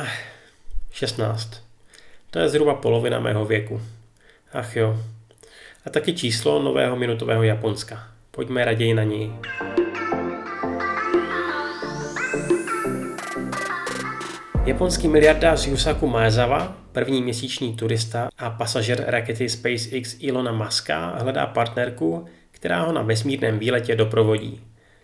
Ach, 16. To je zhruba polovina mého věku. Ach jo. A taky číslo nového minutového Japonska. Pojďme raději na něj. Japonský miliardář Yusaku Maezawa, první měsíční turista a pasažer rakety SpaceX Ilona Muska hledá partnerku, která ho na vesmírném výletě doprovodí.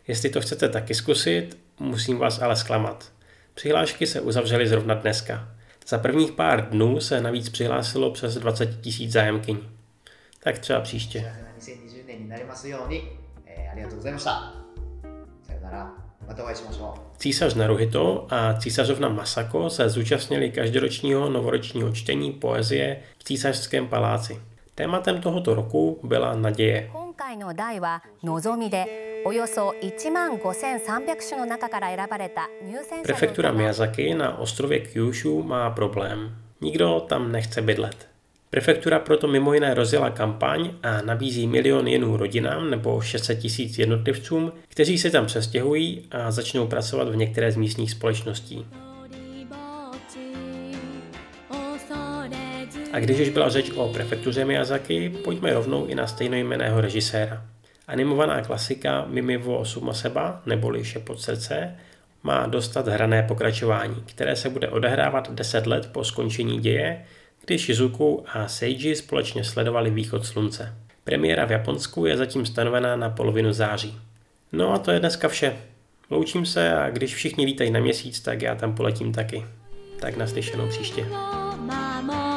Jestli to chcete taky zkusit, musím vás ale zklamat. Přihlášky se uzavřely zrovna dneska. Za prvních pár dnů se navíc přihlásilo přes 20 tisíc zájemkyň. Tak třeba příště. 2020年になりますように、えーありがとうございましたさよならまたお会いしましょう Císař Naruhito a císařovna Masako se zúčastnili každoročního novoročního čtení poezie v císařském paláci. Tématem tohoto roku byla naděje. 今回の題は「のぞみ」で およそ1万5300種の中から選ばれた入選者の Prefektura 歌が Miyazaki na ostrově Kyushu má problém. Nikdo tam nechce bydlet. Prefektura proto mimo jiné rozjela kampaň a nabízí milion jenů rodinám nebo 600 tisíc jednotlivcům, kteří se tam přestěhují a začnou pracovat v některé z místních společností. A když už byla řeč o prefektuře Miyazaki, pojďme rovnou i na stejnojmeného režiséra. Animovaná klasika Mimivo Osumaseba, neboli Šepot srdce, má dostat hrané pokračování, které se bude odehrávat 10 let po skončení děje, kdy Shizuku a Seiji společně sledovali východ slunce. Premiéra v Japonsku je zatím stanovená na polovinu září. No a to je dneska vše. Loučím se a když všichni lítají na měsíc, tak já tam poletím taky. Tak naslyšenou příště. 守